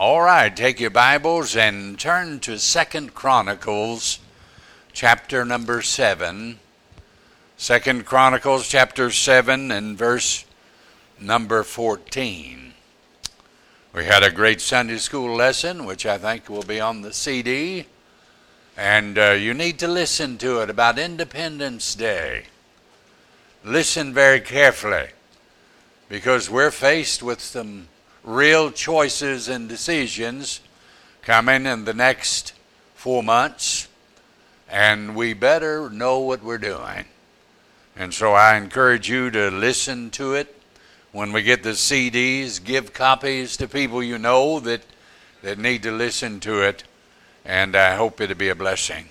All right, take your Bibles and turn to Second Chronicles chapter number 7. Second Chronicles chapter 7 and verse number 14. We had a great Sunday school lesson, which I think will be on the CD, and uh, you need to listen to it about Independence Day. Listen very carefully because we're faced with some real choices and decisions coming in the next four months, and we better know what we're doing. And so I encourage you to listen to it when we get the CDs, give copies to people you know that, that need to listen to it, and I hope it'll be a blessing.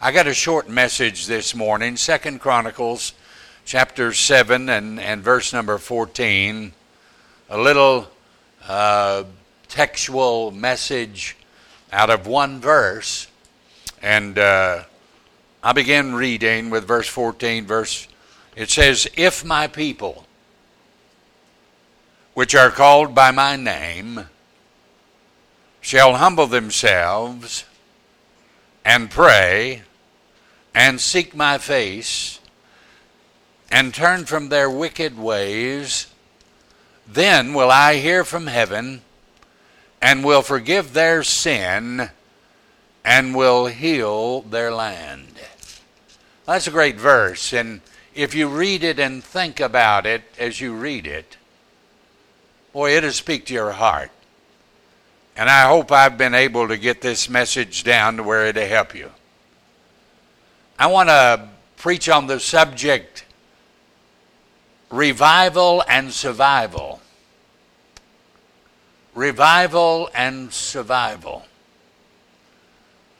I got a short message this morning, Second Chronicles chapter 7 and, and verse number 14, a little uh, textual message out of one verse. And uh, I begin reading with verse 14. Verse it says, "If my people, which are called by my name, shall humble themselves and pray and seek my face and turn from their wicked ways, then will I hear from heaven and will forgive their sin and will heal their land. That's a great verse, and if you read it and think about it as you read it, boy, it'll speak to your heart. And I hope I've been able to get this message down to where it'll help you. I want to preach on the subject revival and survival. Revival and survival.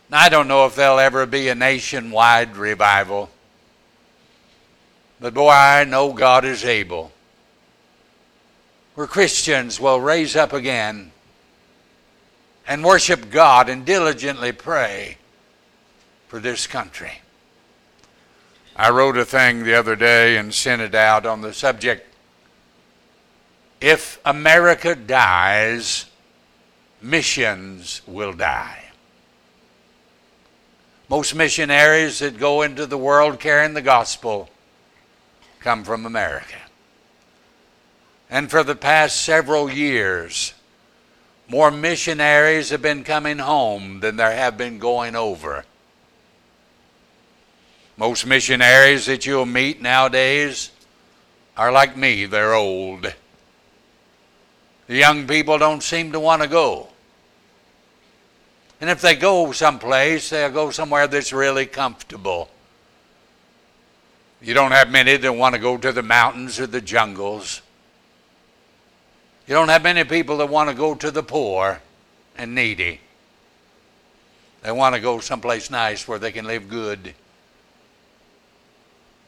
Now, I don't know if there'll ever be a nationwide revival, but boy, I know God is able. Where Christians will raise up again and worship God and diligently pray for this country. I wrote a thing the other day and sent it out on the subject If America dies, missions will die. Most missionaries that go into the world carrying the gospel come from America. And for the past several years, more missionaries have been coming home than there have been going over. Most missionaries that you'll meet nowadays are like me, they're old. The young people don't seem to want to go. And if they go someplace, they'll go somewhere that's really comfortable. You don't have many that want to go to the mountains or the jungles. You don't have many people that want to go to the poor and needy. They want to go someplace nice where they can live good.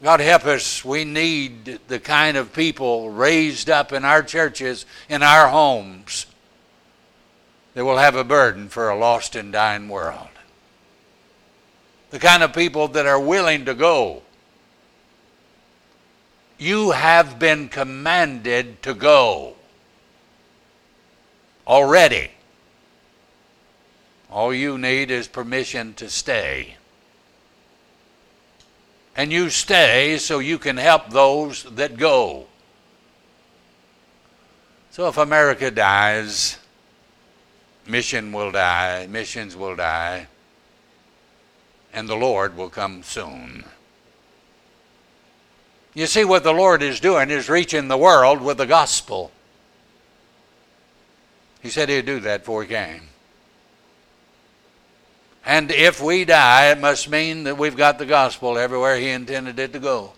God help us. We need the kind of people raised up in our churches, in our homes, that will have a burden for a lost and dying world. The kind of people that are willing to go. You have been commanded to go already. All you need is permission to stay and you stay so you can help those that go. So if America dies, mission will die, missions will die, and the Lord will come soon. You see, what the Lord is doing is reaching the world with the gospel. He said he'd do that before he came. And if we die, it must mean that we've got the gospel everywhere He intended it to go.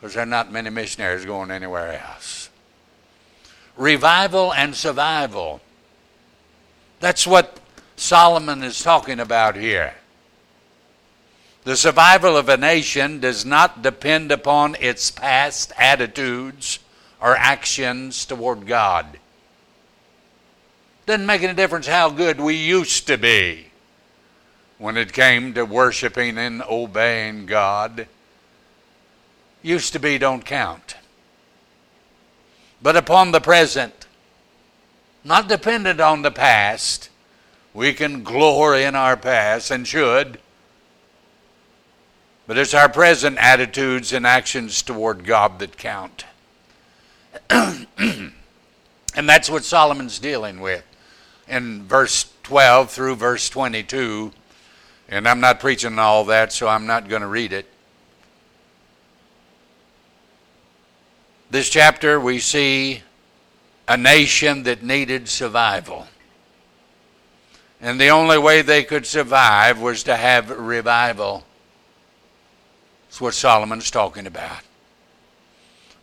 Because there are not many missionaries going anywhere else. Revival and survival. That's what Solomon is talking about here. The survival of a nation does not depend upon its past attitudes or actions toward God. Doesn't make any difference how good we used to be when it came to worshiping and obeying God. Used to be don't count. But upon the present, not dependent on the past. We can glory in our past and should. But it's our present attitudes and actions toward God that count. and that's what Solomon's dealing with in verse 12 through verse 22. And I'm not preaching all that, so I'm not going to read it. This chapter, we see a nation that needed survival. And the only way they could survive was to have revival. That's what Solomon's talking about.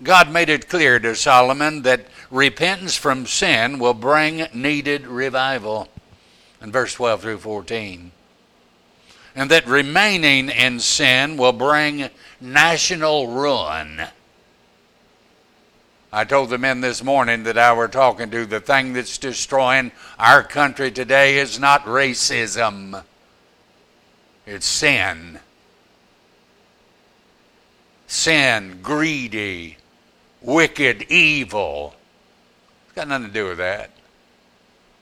God made it clear to Solomon that repentance from sin will bring needed revival in verse 12 through 14. And that remaining in sin will bring national ruin. I told the men this morning that I were talking to the thing that's destroying our country today is not racism, it's sin. Sin, greedy, wicked, evil. It's got nothing to do with that.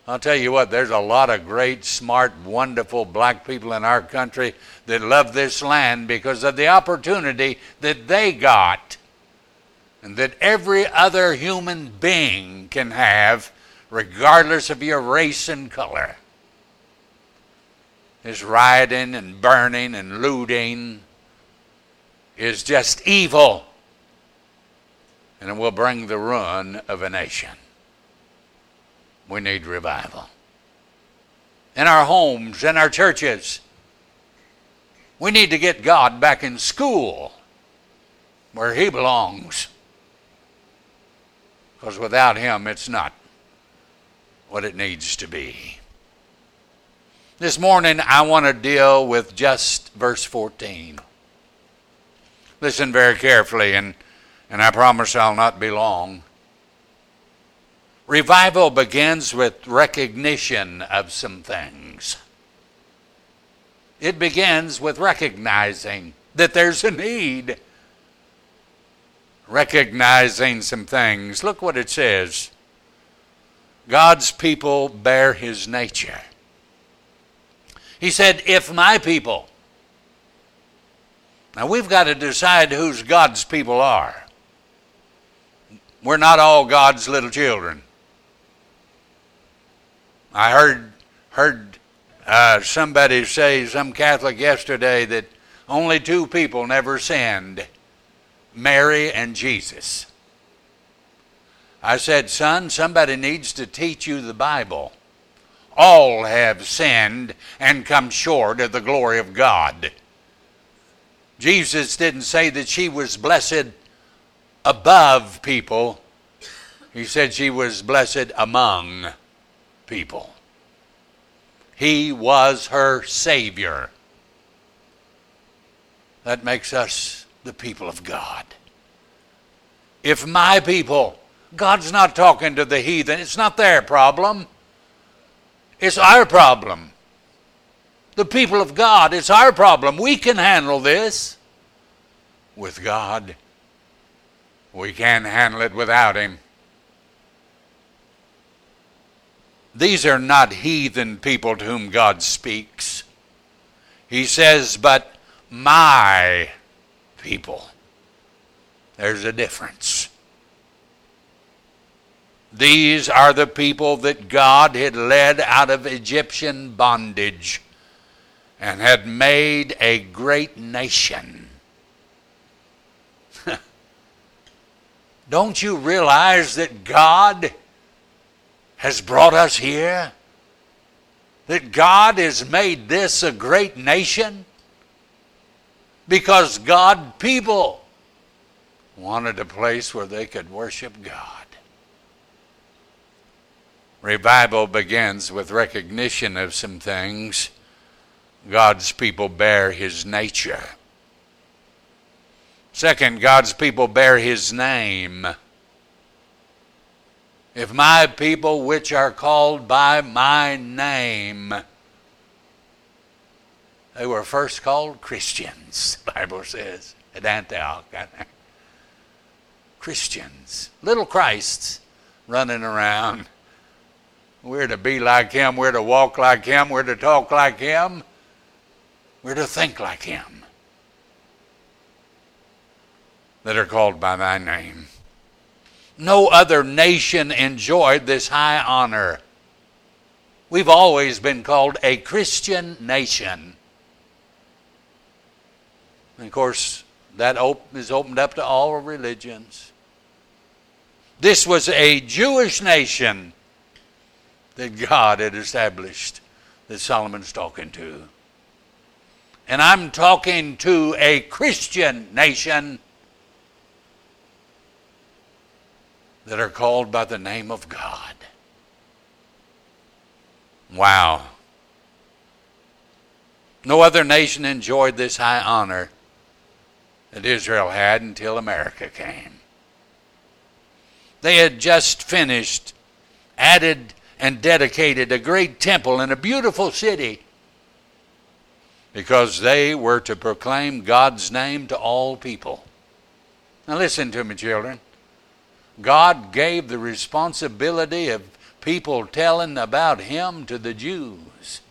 I'll tell you what, there's a lot of great, smart, wonderful black people in our country that love this land because of the opportunity that they got and that every other human being can have, regardless of your race and color. This rioting and burning and looting is just evil, and it will bring the ruin of a nation. We need revival. In our homes, in our churches, we need to get God back in school where He belongs. Because without Him, it's not what it needs to be. This morning, I want to deal with just verse 14. Listen very carefully, and, and I promise I'll not be long. Revival begins with recognition of some things. It begins with recognizing that there's a need recognizing some things. Look what it says God's people bear his nature. He said, If my people, now we've got to decide whose God's people are. We're not all God's little children. I heard heard uh, somebody say, some Catholic yesterday, that only two people never sinned Mary and Jesus. I said, Son, somebody needs to teach you the Bible. All have sinned and come short of the glory of God. Jesus didn't say that she was blessed above people, he said she was blessed among people. He was her Savior. That makes us the people of God. If my people, God's not talking to the heathen, it's not their problem, it's our problem. The people of God, it's our problem. We can handle this with God. We can't handle it without Him. These are not heathen people to whom God speaks. He says, But my people. There's a difference. These are the people that God had led out of Egyptian bondage and had made a great nation. Don't you realize that God has brought us here? That God has made this a great nation? because God people wanted a place where they could worship God. Revival begins with recognition of some things. God's people bear his nature. Second, God's people bear his name. If my people, which are called by my name, they were first called Christians, the Bible says, at Antioch. Christians, little Christs running around. We're to be like Him. We're to walk like Him. We're to talk like Him. We're to think like Him. That are called by Thy name. No other nation enjoyed this high honor. We've always been called a Christian nation. And of course, that is opened up to all religions. This was a Jewish nation that God had established that Solomon's talking to. And I'm talking to a Christian nation that are called by the name of God. Wow. No other nation enjoyed this high honor that Israel had until America came. They had just finished, added, and dedicated a great temple in a beautiful city because they were to proclaim God's name to all people. Now, listen to me, children. God gave the responsibility of people telling about Him to the Jews.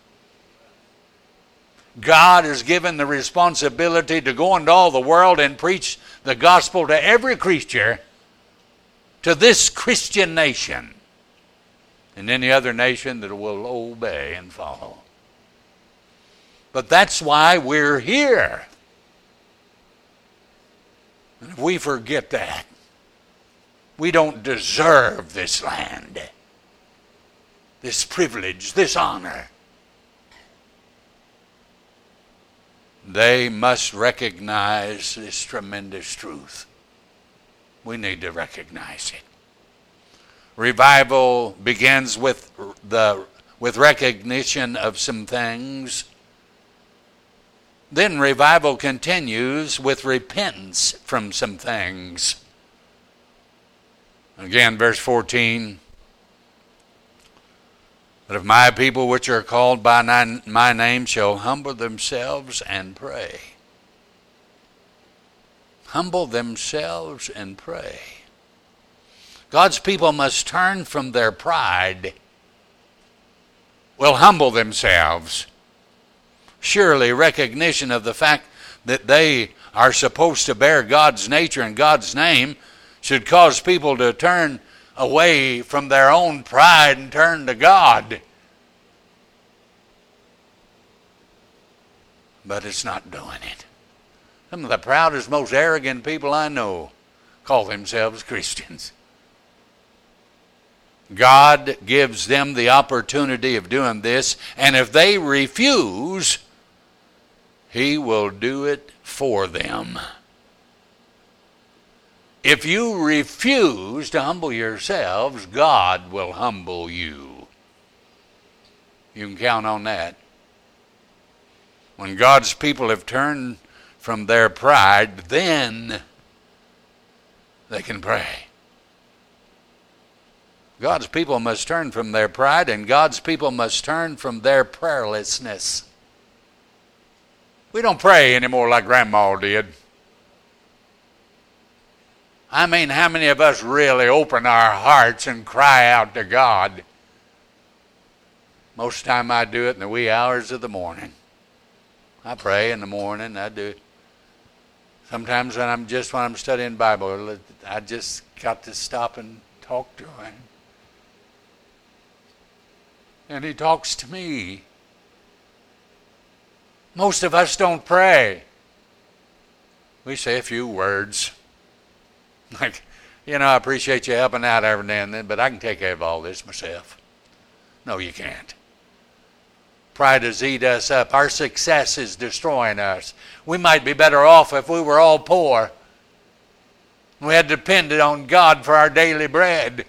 God has given the responsibility to go into all the world and preach the gospel to every creature, to this Christian nation, and any other nation that will obey and follow. But that's why we're here. And if we forget that, we don't deserve this land, this privilege, this honor. They must recognize this tremendous truth. We need to recognize it. Revival begins with the with recognition of some things. Then revival continues with repentance from some things. Again, verse 14. But if my people which are called by my name shall humble themselves and pray, humble themselves and pray. God's people must turn from their pride, will humble themselves. Surely, recognition of the fact that they are supposed to bear God's nature and God's name should cause people to turn away from their own pride and turn to God. But it's not doing it. Some of the proudest, most arrogant people I know call themselves Christians. God gives them the opportunity of doing this, and if they refuse, He will do it for them. If you refuse to humble yourselves, God will humble you. You can count on that. When God's people have turned from their pride, then they can pray. God's people must turn from their pride, and God's people must turn from their prayerlessness. We don't pray anymore like Grandma did. I mean, how many of us really open our hearts and cry out to God? Most of the time I do it in the wee hours of the morning. I pray in the morning, I do it. Sometimes when I'm just when I'm studying Bible, I just got to stop and talk to him. And he talks to me. Most of us don't pray. We say a few words. Like, you know, I appreciate you helping out every now and then, but I can take care of all this myself. No, you can't. Pride has eat us up. Our success is destroying us. We might be better off if we were all poor. We had depended on God for our daily bread.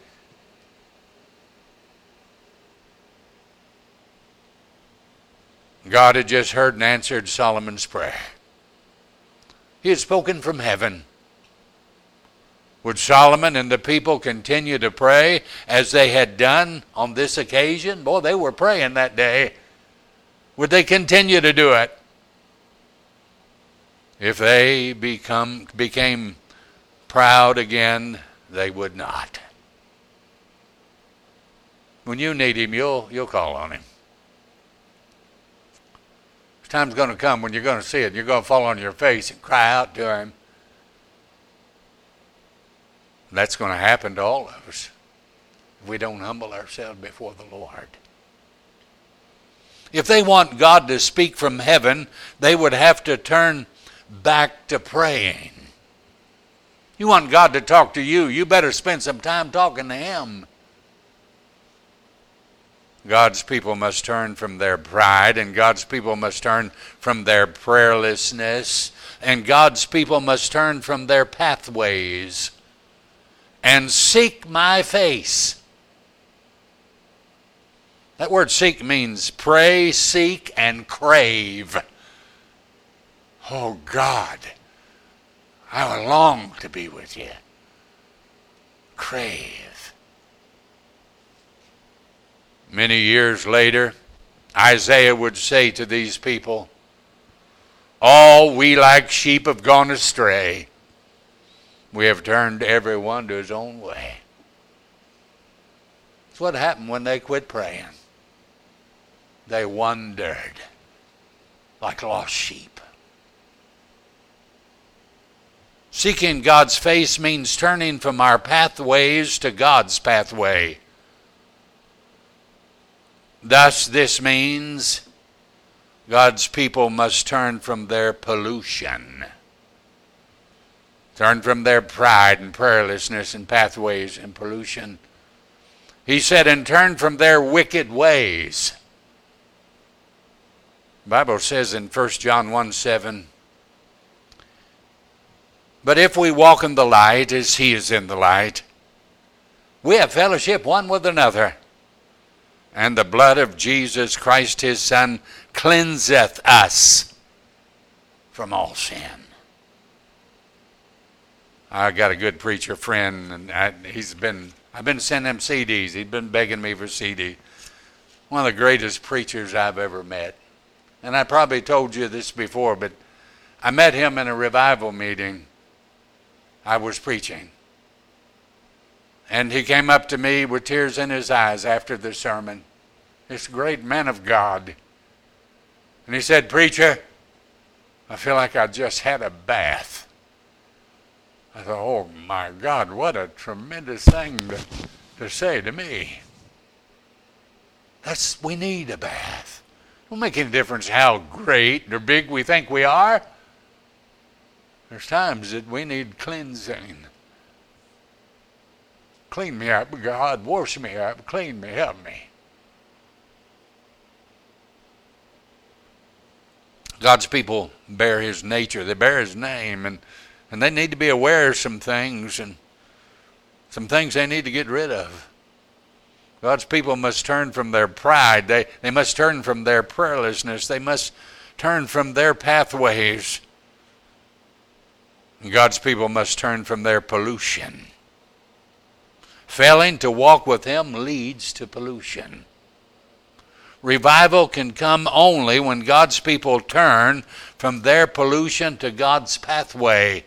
God had just heard and answered Solomon's prayer. He had spoken from heaven. Would Solomon and the people continue to pray as they had done on this occasion? Boy, they were praying that day. Would they continue to do it? If they become, became proud again, they would not. When you need Him, you'll, you'll call on Him. Time's going to come when you're going to see it. You're going to fall on your face and cry out to Him. That's going to happen to all of us if we don't humble ourselves before the Lord. If they want God to speak from heaven, they would have to turn back to praying. You want God to talk to you, you better spend some time talking to Him. God's people must turn from their pride, and God's people must turn from their prayerlessness, and God's people must turn from their pathways and seek my face. That word seek means pray, seek, and crave. Oh God, I long to be with you. Crave. Many years later, Isaiah would say to these people, All we like sheep have gone astray. We have turned everyone to his own way. That's what happened when they quit praying. They wandered like lost sheep. Seeking God's face means turning from our pathways to God's pathway. Thus, this means God's people must turn from their pollution Turn from their pride and prayerlessness and pathways and pollution. He said, and turn from their wicked ways. The Bible says in 1 John 1 7, But if we walk in the light as he is in the light, we have fellowship one with another. And the blood of Jesus Christ his Son cleanseth us from all sin. I got a good preacher friend, and I, he's been I've been sending him CDs. He'd been begging me for CD. One of the greatest preachers I've ever met. And I probably told you this before, but I met him in a revival meeting. I was preaching. And he came up to me with tears in his eyes after the sermon. This great man of God. And he said, Preacher, I feel like I just had a bath. I thought, oh my God, what a tremendous thing to, to say to me. That's we need a bath. It don't make any difference how great or big we think we are. There's times that we need cleansing. Clean me up, God. Wash me up. Clean me. Help me. God's people bear His nature. They bear His name, and and they need to be aware of some things and some things they need to get rid of. God's people must turn from their pride. They, they must turn from their prayerlessness. They must turn from their pathways. And God's people must turn from their pollution. Failing to walk with Him leads to pollution. Revival can come only when God's people turn from their pollution to God's pathway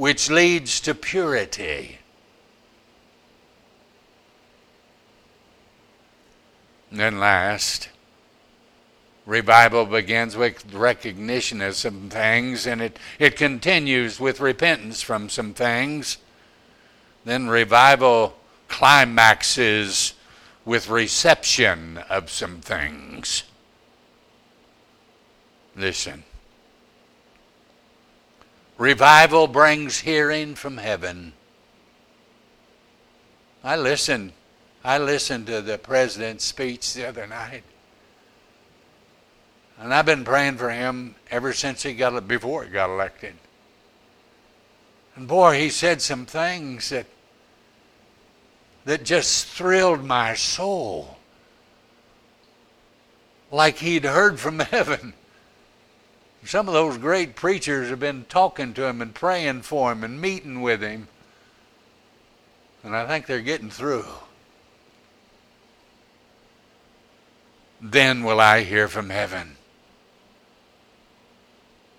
which leads to purity. And then last, revival begins with recognition of some things and it, it continues with repentance from some things. Then revival climaxes with reception of some things. Listen. Revival brings hearing from heaven. I listened. I listened to the president's speech the other night. And I've been praying for him ever since he got before he got elected. And boy, he said some things that that just thrilled my soul. Like he'd heard from heaven. Some of those great preachers have been talking to him and praying for him and meeting with him. And I think they're getting through. Then will I hear from heaven.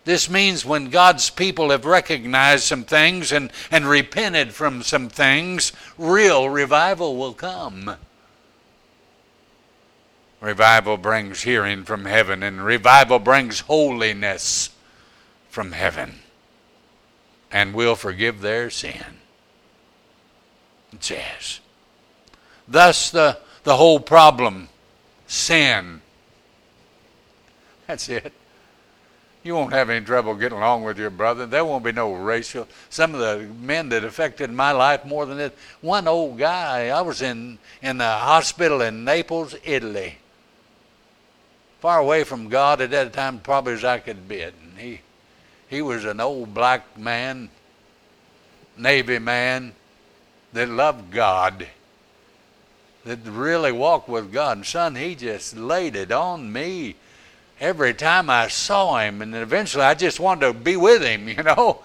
This means when God's people have recognized some things and, and repented from some things, real revival will come. Revival brings hearing from heaven, and revival brings holiness from heaven, and will forgive their sin. It says. Thus, the, the whole problem sin. That's it. You won't have any trouble getting along with your brother. There won't be no racial. Some of the men that affected my life more than this. One old guy, I was in, in the hospital in Naples, Italy. Far away from God at that time, probably as I could be. And he, he was an old black man, Navy man, that loved God, that really walked with God. And son, he just laid it on me every time I saw him, and eventually I just wanted to be with him, you know.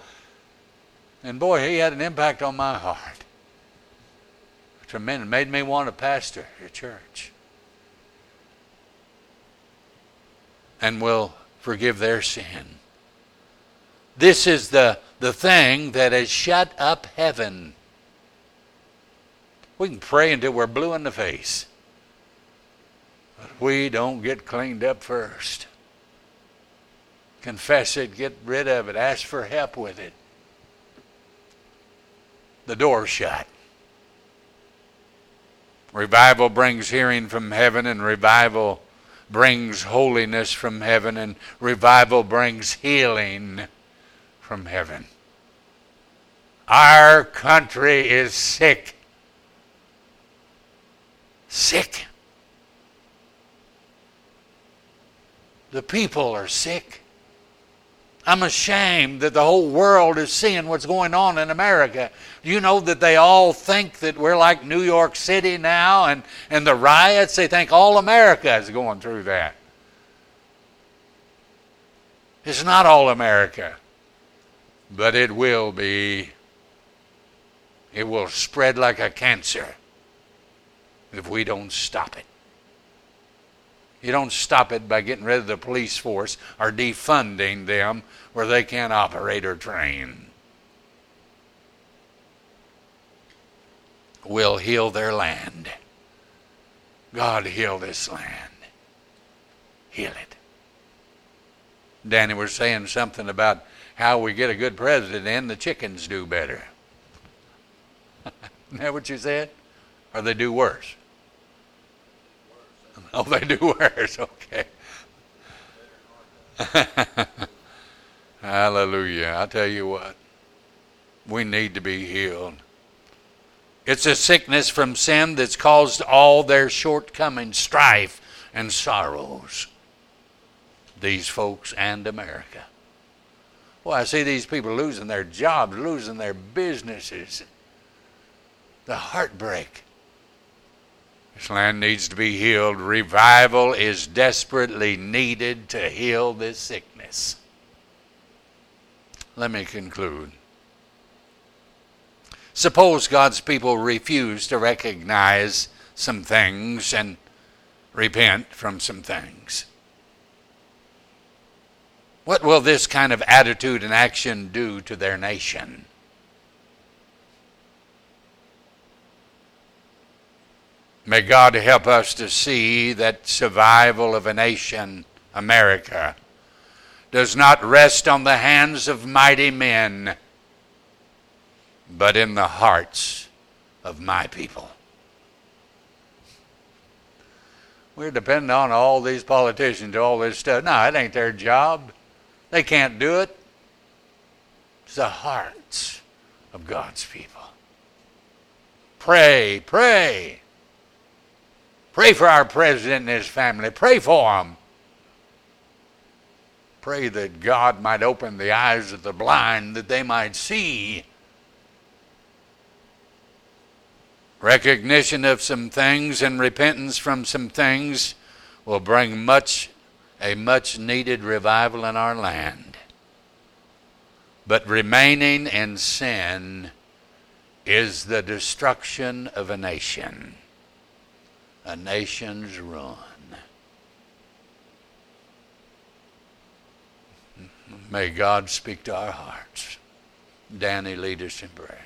And boy, he had an impact on my heart. Tremendous. Made me want to pastor a church. And will forgive their sin. This is the, the thing that has shut up heaven. We can pray until we're blue in the face. But we don't get cleaned up first. Confess it, get rid of it, ask for help with it. The door's shut. Revival brings hearing from heaven, and revival brings holiness from heaven, and revival brings healing from heaven. Our country is sick. Sick. The people are sick. I'm ashamed that the whole world is seeing what's going on in America. You know that they all think that we're like New York City now and, and the riots, they think all America is going through that. It's not all America, but it will be. It will spread like a cancer if we don't stop it. You don't stop it by getting rid of the police force or defunding them where they can't operate or train. We'll heal their land. God heal this land. Heal it. Danny was saying something about how we get a good president and the chickens do better. Isn't that what you said? Or they do worse? Oh, they do worse. Okay. Hallelujah. I tell you what, we need to be healed. It's a sickness from sin that's caused all their shortcomings, strife, and sorrows. These folks and America. Well, I see these people losing their jobs, losing their businesses. The heartbreak. This land needs to be healed. Revival is desperately needed to heal this sickness. Let me conclude. Suppose God's people refuse to recognize some things and repent from some things. What will this kind of attitude and action do to their nation? May God help us to see that survival of a nation, America, does not rest on the hands of mighty men, but in the hearts of my people. We're depending on all these politicians, all this stuff. No, it ain't their job. They can't do it. It's the hearts of God's people. Pray, pray. Pray for our president and his family. Pray for them. Pray that God might open the eyes of the blind that they might see. Recognition of some things and repentance from some things will bring much a much needed revival in our land. But remaining in sin is the destruction of a nation a nation's ruin. May God speak to our hearts. Danny, lead us in prayer.